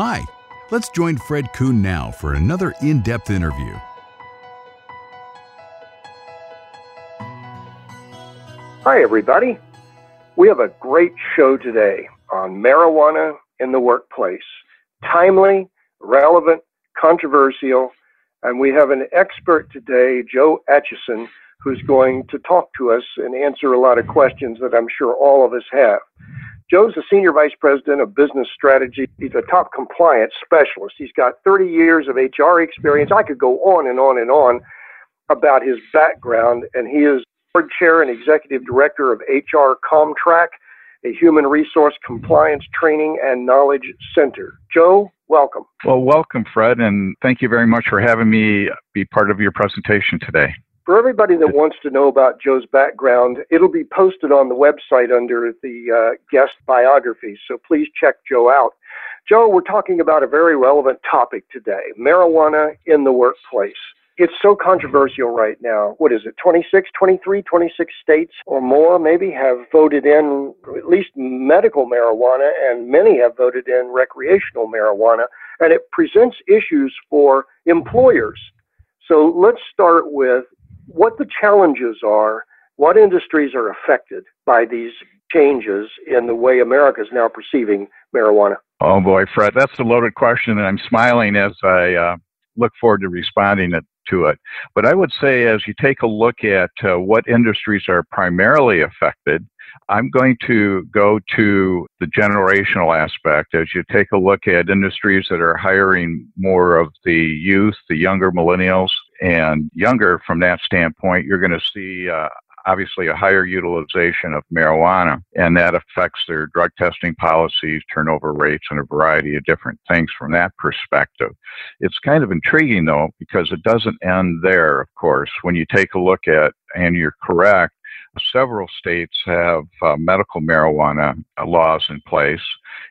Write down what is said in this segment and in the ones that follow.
Hi, let's join Fred Coon now for another in depth interview. Hi, everybody. We have a great show today on marijuana in the workplace. Timely, relevant, controversial, and we have an expert today, Joe Aitchison, who's going to talk to us and answer a lot of questions that I'm sure all of us have. Joe's the senior vice president of business strategy. He's a top compliance specialist. He's got 30 years of HR experience. I could go on and on and on about his background, and he is board chair and executive director of HR Comtrack, a human resource compliance training and knowledge center. Joe, welcome. Well, welcome, Fred, and thank you very much for having me be part of your presentation today. For everybody that wants to know about Joe's background, it'll be posted on the website under the uh, guest biography, so please check Joe out. Joe, we're talking about a very relevant topic today marijuana in the workplace. It's so controversial right now. What is it, 26, 23, 26 states or more maybe have voted in at least medical marijuana, and many have voted in recreational marijuana, and it presents issues for employers. So let's start with what the challenges are, what industries are affected by these changes in the way America is now perceiving marijuana? Oh boy, Fred, that's a loaded question, and I'm smiling as I uh, look forward to responding to it. But I would say, as you take a look at uh, what industries are primarily affected, I'm going to go to the generational aspect as you take a look at industries that are hiring more of the youth, the younger millennials, and younger from that standpoint, you're going to see uh, obviously a higher utilization of marijuana, and that affects their drug testing policies, turnover rates, and a variety of different things from that perspective. It's kind of intriguing though, because it doesn't end there, of course. When you take a look at, and you're correct, several states have uh, medical marijuana laws in place.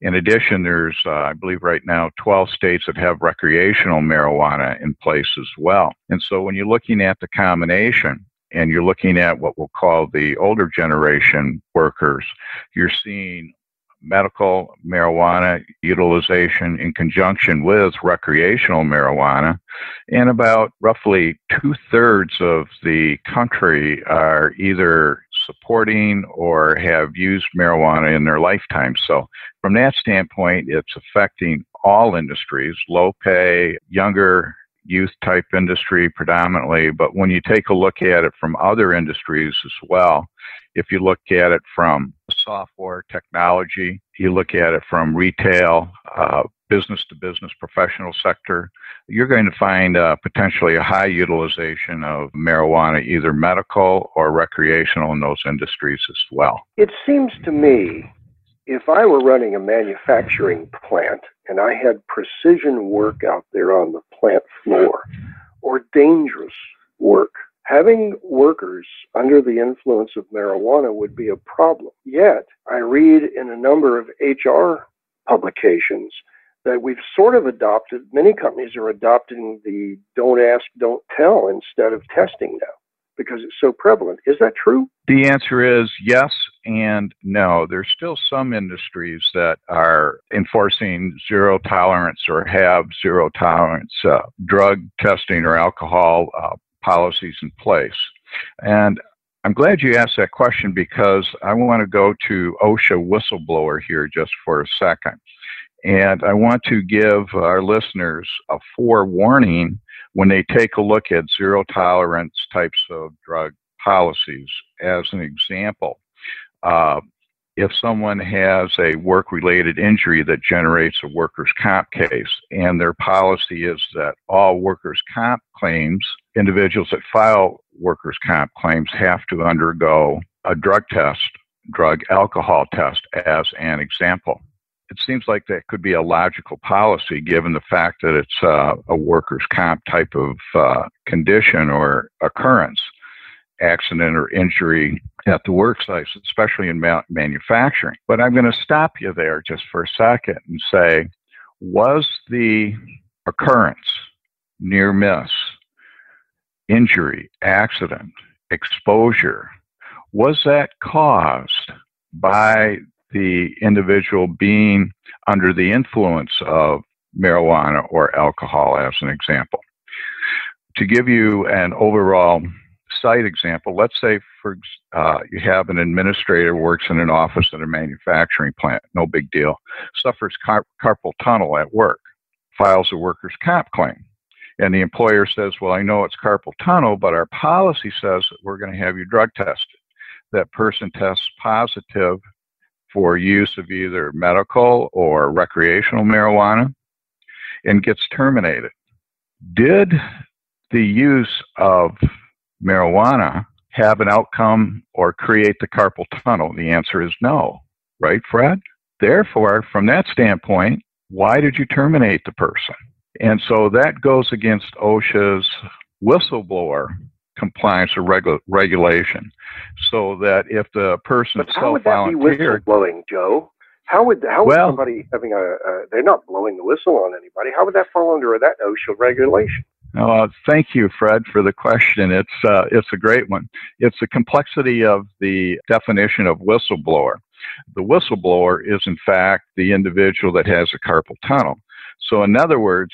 In addition, there's, uh, I believe right now, 12 states that have recreational marijuana in place as well. And so when you're looking at the combination, and you're looking at what we'll call the older generation workers, you're seeing medical marijuana utilization in conjunction with recreational marijuana. And about roughly two thirds of the country are either supporting or have used marijuana in their lifetime. So, from that standpoint, it's affecting all industries, low pay, younger youth type industry predominantly, but when you take a look at it from other industries as well, if you look at it from software technology, you look at it from retail, uh, business to business professional sector, you're going to find uh, potentially a high utilization of marijuana, either medical or recreational in those industries as well. It seems to me if I were running a manufacturing plant and I had precision work out there on the plant floor or dangerous work, having workers under the influence of marijuana would be a problem. Yet, I read in a number of HR publications that we've sort of adopted, many companies are adopting the don't ask, don't tell instead of testing now because it's so prevalent. Is that true? The answer is yes and no. There's still some industries that are enforcing zero tolerance or have zero tolerance uh, drug testing or alcohol uh, policies in place. And I'm glad you asked that question because I want to go to OSHA whistleblower here just for a second. And I want to give our listeners a forewarning when they take a look at zero tolerance types of drug policies. As an example, uh, if someone has a work related injury that generates a workers' comp case, and their policy is that all workers' comp claims, individuals that file workers' comp claims have to undergo a drug test, drug alcohol test, as an example. It seems like that could be a logical policy given the fact that it's uh, a workers' comp type of uh, condition or occurrence accident or injury at the work sites, especially in ma- manufacturing. But I'm going to stop you there just for a second and say, was the occurrence, near miss, injury, accident, exposure, was that caused by the individual being under the influence of marijuana or alcohol, as an example. To give you an overall site example, let's say for uh, you have an administrator works in an office at a manufacturing plant, no big deal, suffers car- carpal tunnel at work, files a workers' comp claim. And the employer says, Well, I know it's carpal tunnel, but our policy says that we're going to have you drug tested. That person tests positive for use of either medical or recreational marijuana and gets terminated. Did the use of marijuana have an outcome or create the carpal tunnel? The answer is no, right, Fred? Therefore, from that standpoint, why did you terminate the person? And so that goes against OSHA's whistleblower compliance or regu- regulation. So that if the person but how self volunteered. whistleblowing, Joe? How would how would well, somebody having a, a they're not blowing the whistle on anybody? How would that fall under that OSHA regulation? Uh, thank you, Fred, for the question. It's uh, it's a great one. It's the complexity of the definition of whistleblower. The whistleblower is, in fact, the individual that has a carpal tunnel. So, in other words,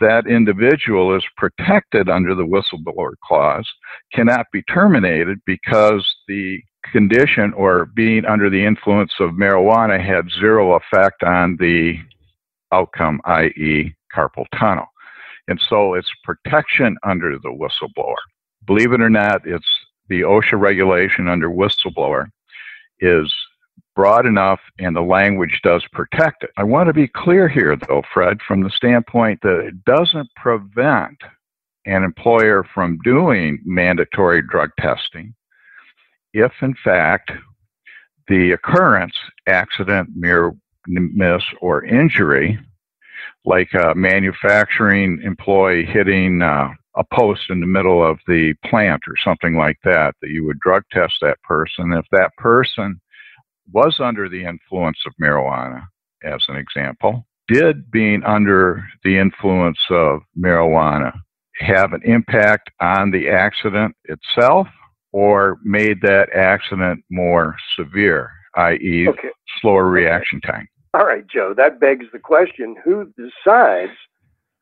that individual is protected under the whistleblower clause, cannot be terminated because the condition or being under the influence of marijuana had zero effect on the outcome, i.e., carpal tunnel. And so it's protection under the whistleblower. Believe it or not, it's the OSHA regulation under whistleblower is broad enough and the language does protect it. I want to be clear here, though, Fred, from the standpoint that it doesn't prevent an employer from doing mandatory drug testing if, in fact, the occurrence, accident, near miss, or injury, like a manufacturing employee hitting uh, a post in the middle of the plant or something like that, that you would drug test that person. If that person was under the influence of marijuana, as an example, did being under the influence of marijuana have an impact on the accident itself or made that accident more severe, i.e., okay. slower reaction time? All right, Joe, that begs the question who decides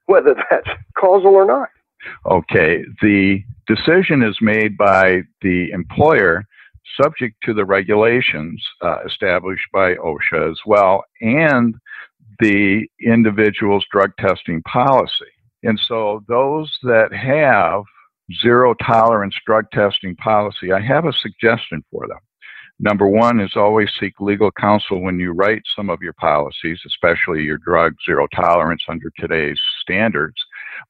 whether that's causal or not? Okay, the decision is made by the employer subject to the regulations uh, established by OSHA as well and the individual's drug testing policy. And so those that have zero tolerance drug testing policy, I have a suggestion for them. Number one is always seek legal counsel when you write some of your policies, especially your drug zero tolerance under today's standards.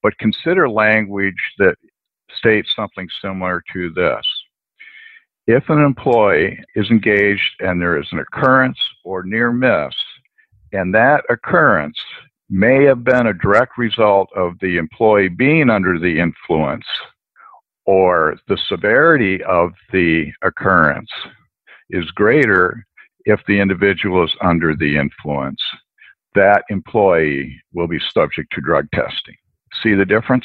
But consider language that states something similar to this if an employee is engaged and there is an occurrence or near miss, and that occurrence may have been a direct result of the employee being under the influence or the severity of the occurrence is greater if the individual is under the influence, that employee will be subject to drug testing. See the difference?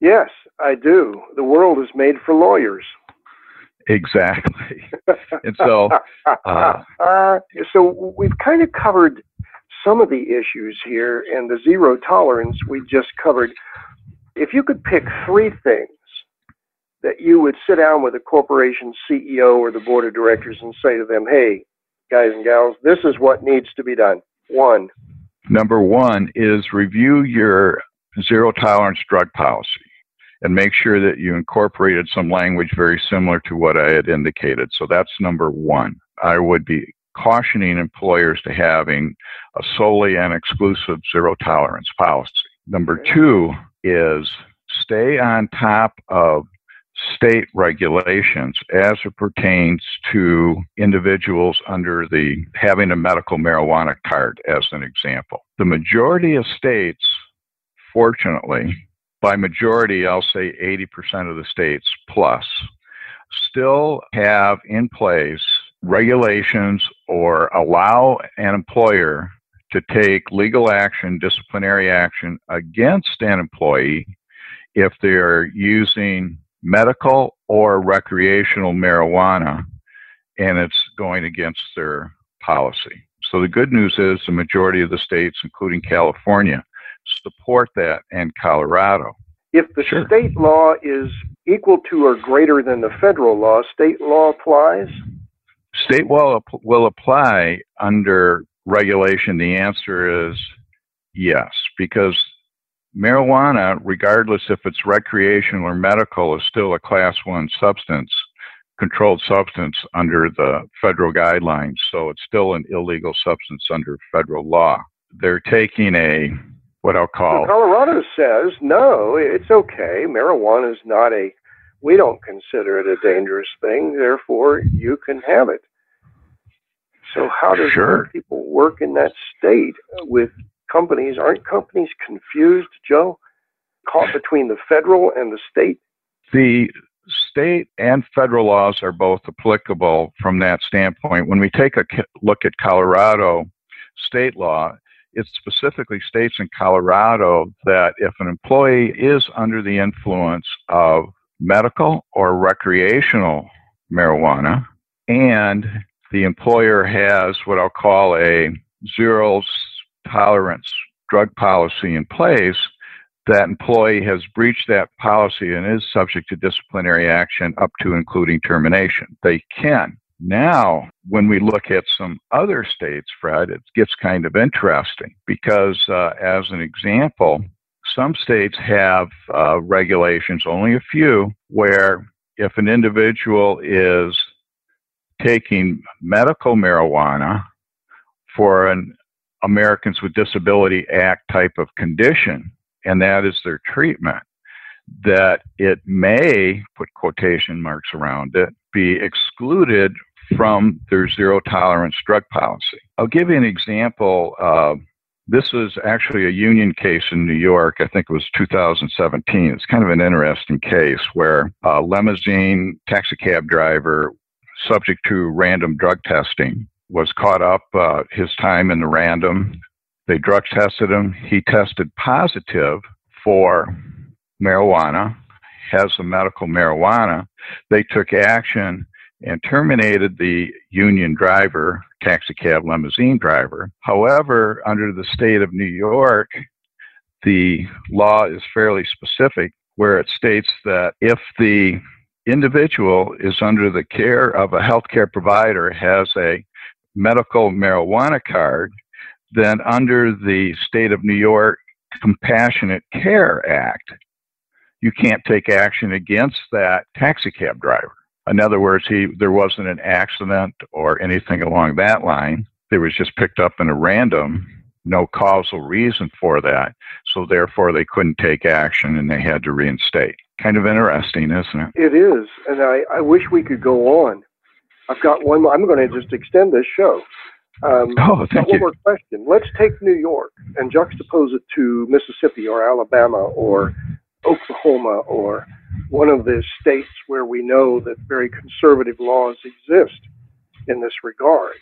Yes, I do. The world is made for lawyers. Exactly. and so, uh, uh, so we've kind of covered some of the issues here, and the zero tolerance we just covered. If you could pick three things that you would sit down with a corporation CEO or the board of directors and say to them, "Hey, guys and gals, this is what needs to be done." One. Number one is review your zero tolerance drug policy and make sure that you incorporated some language very similar to what I had indicated. So that's number one. I would be cautioning employers to having a solely and exclusive zero tolerance policy. Number two is stay on top of state regulations as it pertains to individuals under the having a medical marijuana card as an example. The majority of states fortunately by majority, I'll say 80% of the states plus, still have in place regulations or allow an employer to take legal action, disciplinary action against an employee if they're using medical or recreational marijuana and it's going against their policy. So the good news is the majority of the states, including California, support that in Colorado. If the Sure. state law is equal to or greater than the federal law, state law applies? State law will apply under regulation. The answer is yes, because marijuana, regardless if it's recreational or medical, is still a class one substance, controlled substance under the federal guidelines. So it's still an illegal substance under federal law. They're taking a what I'll call So Colorado says, no, it's okay. Marijuana is not a, we don't consider it a dangerous thing, therefore you can have it. So how does Sure. people work in that state with companies? Aren't companies confused, Joe? Caught between the federal and the state? the state and federal laws are both applicable from that standpoint. When we take a look at Colorado state law, it specifically states in Colorado that if an employee is under the influence of medical or recreational marijuana and the employer has what I'll call a zero tolerance drug policy in place, that employee has breached that policy and is subject to disciplinary action up to including termination. They can. Now, when we look at some other states, Fred, it gets kind of interesting because, uh, as an example, some states have uh, regulations, only a few, where if an individual is taking medical marijuana for an Americans with Disability Act type of condition, and that is their treatment, that it may, put quotation marks around it, be excluded from their zero tolerance drug policy. I'll give you an example. Uh, this was actually a union case in New York. I think it was 2017. It's kind of an interesting case where a limousine taxi cab driver, subject to random drug testing, was caught up uh, his time in the random. They drug tested him. He tested positive for marijuana, has the medical marijuana. They took action and terminated the union driver, taxi cab limousine driver. However, under the state of New York, the law is fairly specific where it states that if the individual is under the care of a healthcare provider, has a medical marijuana card, then under the state of New York Compassionate Care Act, you can't take action against that taxi cab driver. In other words, he there wasn't an accident or anything along that line. It was just picked up in a random, no causal reason for that. So therefore they couldn't take action and they had to reinstate. Kind of interesting, isn't it? It is, and I, I wish we could go on. I've got one more. I'm going to just extend this show. Um, Oh, thank one you. more question. Let's take New York and juxtapose it to Mississippi or Alabama or Oklahoma or one of the states where we know that very conservative laws exist in this regard.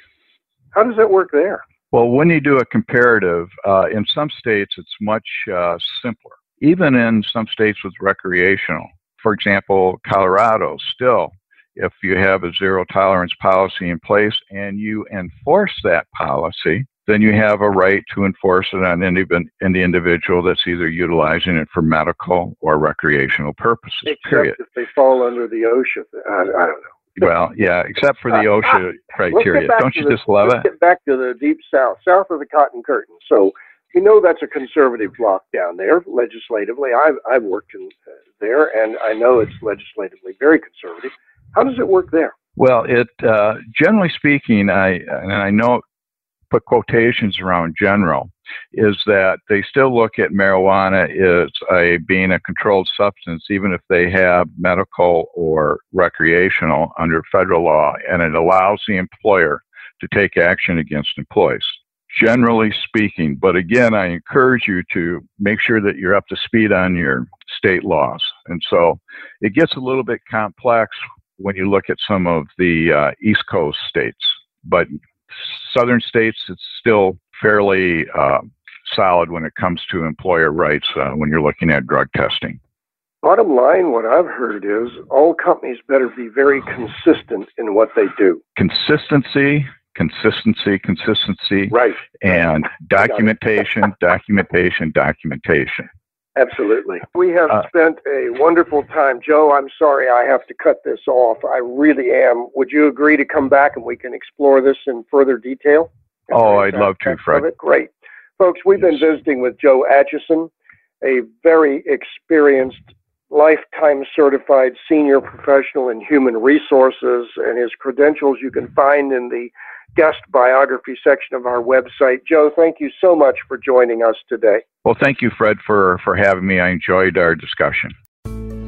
How does that work there? Well, when you do a comparative, uh, in some states it's much uh, simpler. Even in some states with recreational, for example, Colorado, still, if you have a zero tolerance policy in place and you enforce that policy, then you have a right to enforce it on any, any individual that's either utilizing it for medical or recreational purposes. Except Period. if they fall under the OSHA. I, I don't know. Well, yeah, except for the OSHA criteria. Don't you the- just love let's it? get back to the deep south, south of the Cotton Curtain. So you know that's a conservative block down there legislatively. I've, I've worked in uh, there, and I know it's legislatively very conservative. How does it work there? Well, it uh, generally speaking, I and I know put quotations around general is that they still look at marijuana as a being a controlled substance, even if they have medical or recreational under federal law, and it allows the employer to take action against employees. Generally speaking, but again, I encourage you to make sure that you're up to speed on your state laws. And so it gets a little bit complex when you look at some of the uh, East Coast states. But southern states, it's still fairly uh, solid when it comes to employer rights uh, when you're looking at drug testing. Bottom line, what I've heard is all companies better be very consistent in what they do. Consistency, consistency, consistency, Right. and documentation, documentation, documentation. Absolutely. We have Uh, spent a wonderful time. Joe, I'm sorry I have to cut this off. I really am. Would you agree to come back and we can explore this in further detail? Oh, I'd love to, Fred. Great. Folks, we've been visiting with Joe Aitchison, a very experienced, lifetime certified senior professional in human resources, and his credentials you can find in the guest biography section of our website. Joe, thank you so much for joining us today. Well, thank you, Fred, for, for having me. I enjoyed our discussion.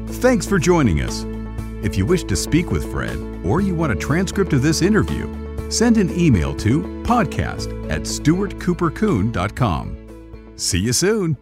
Thanks for joining us. If you wish to speak with Fred or you want a transcript of this interview, send an email to podcast at stewartcoopercoon.com. See you soon.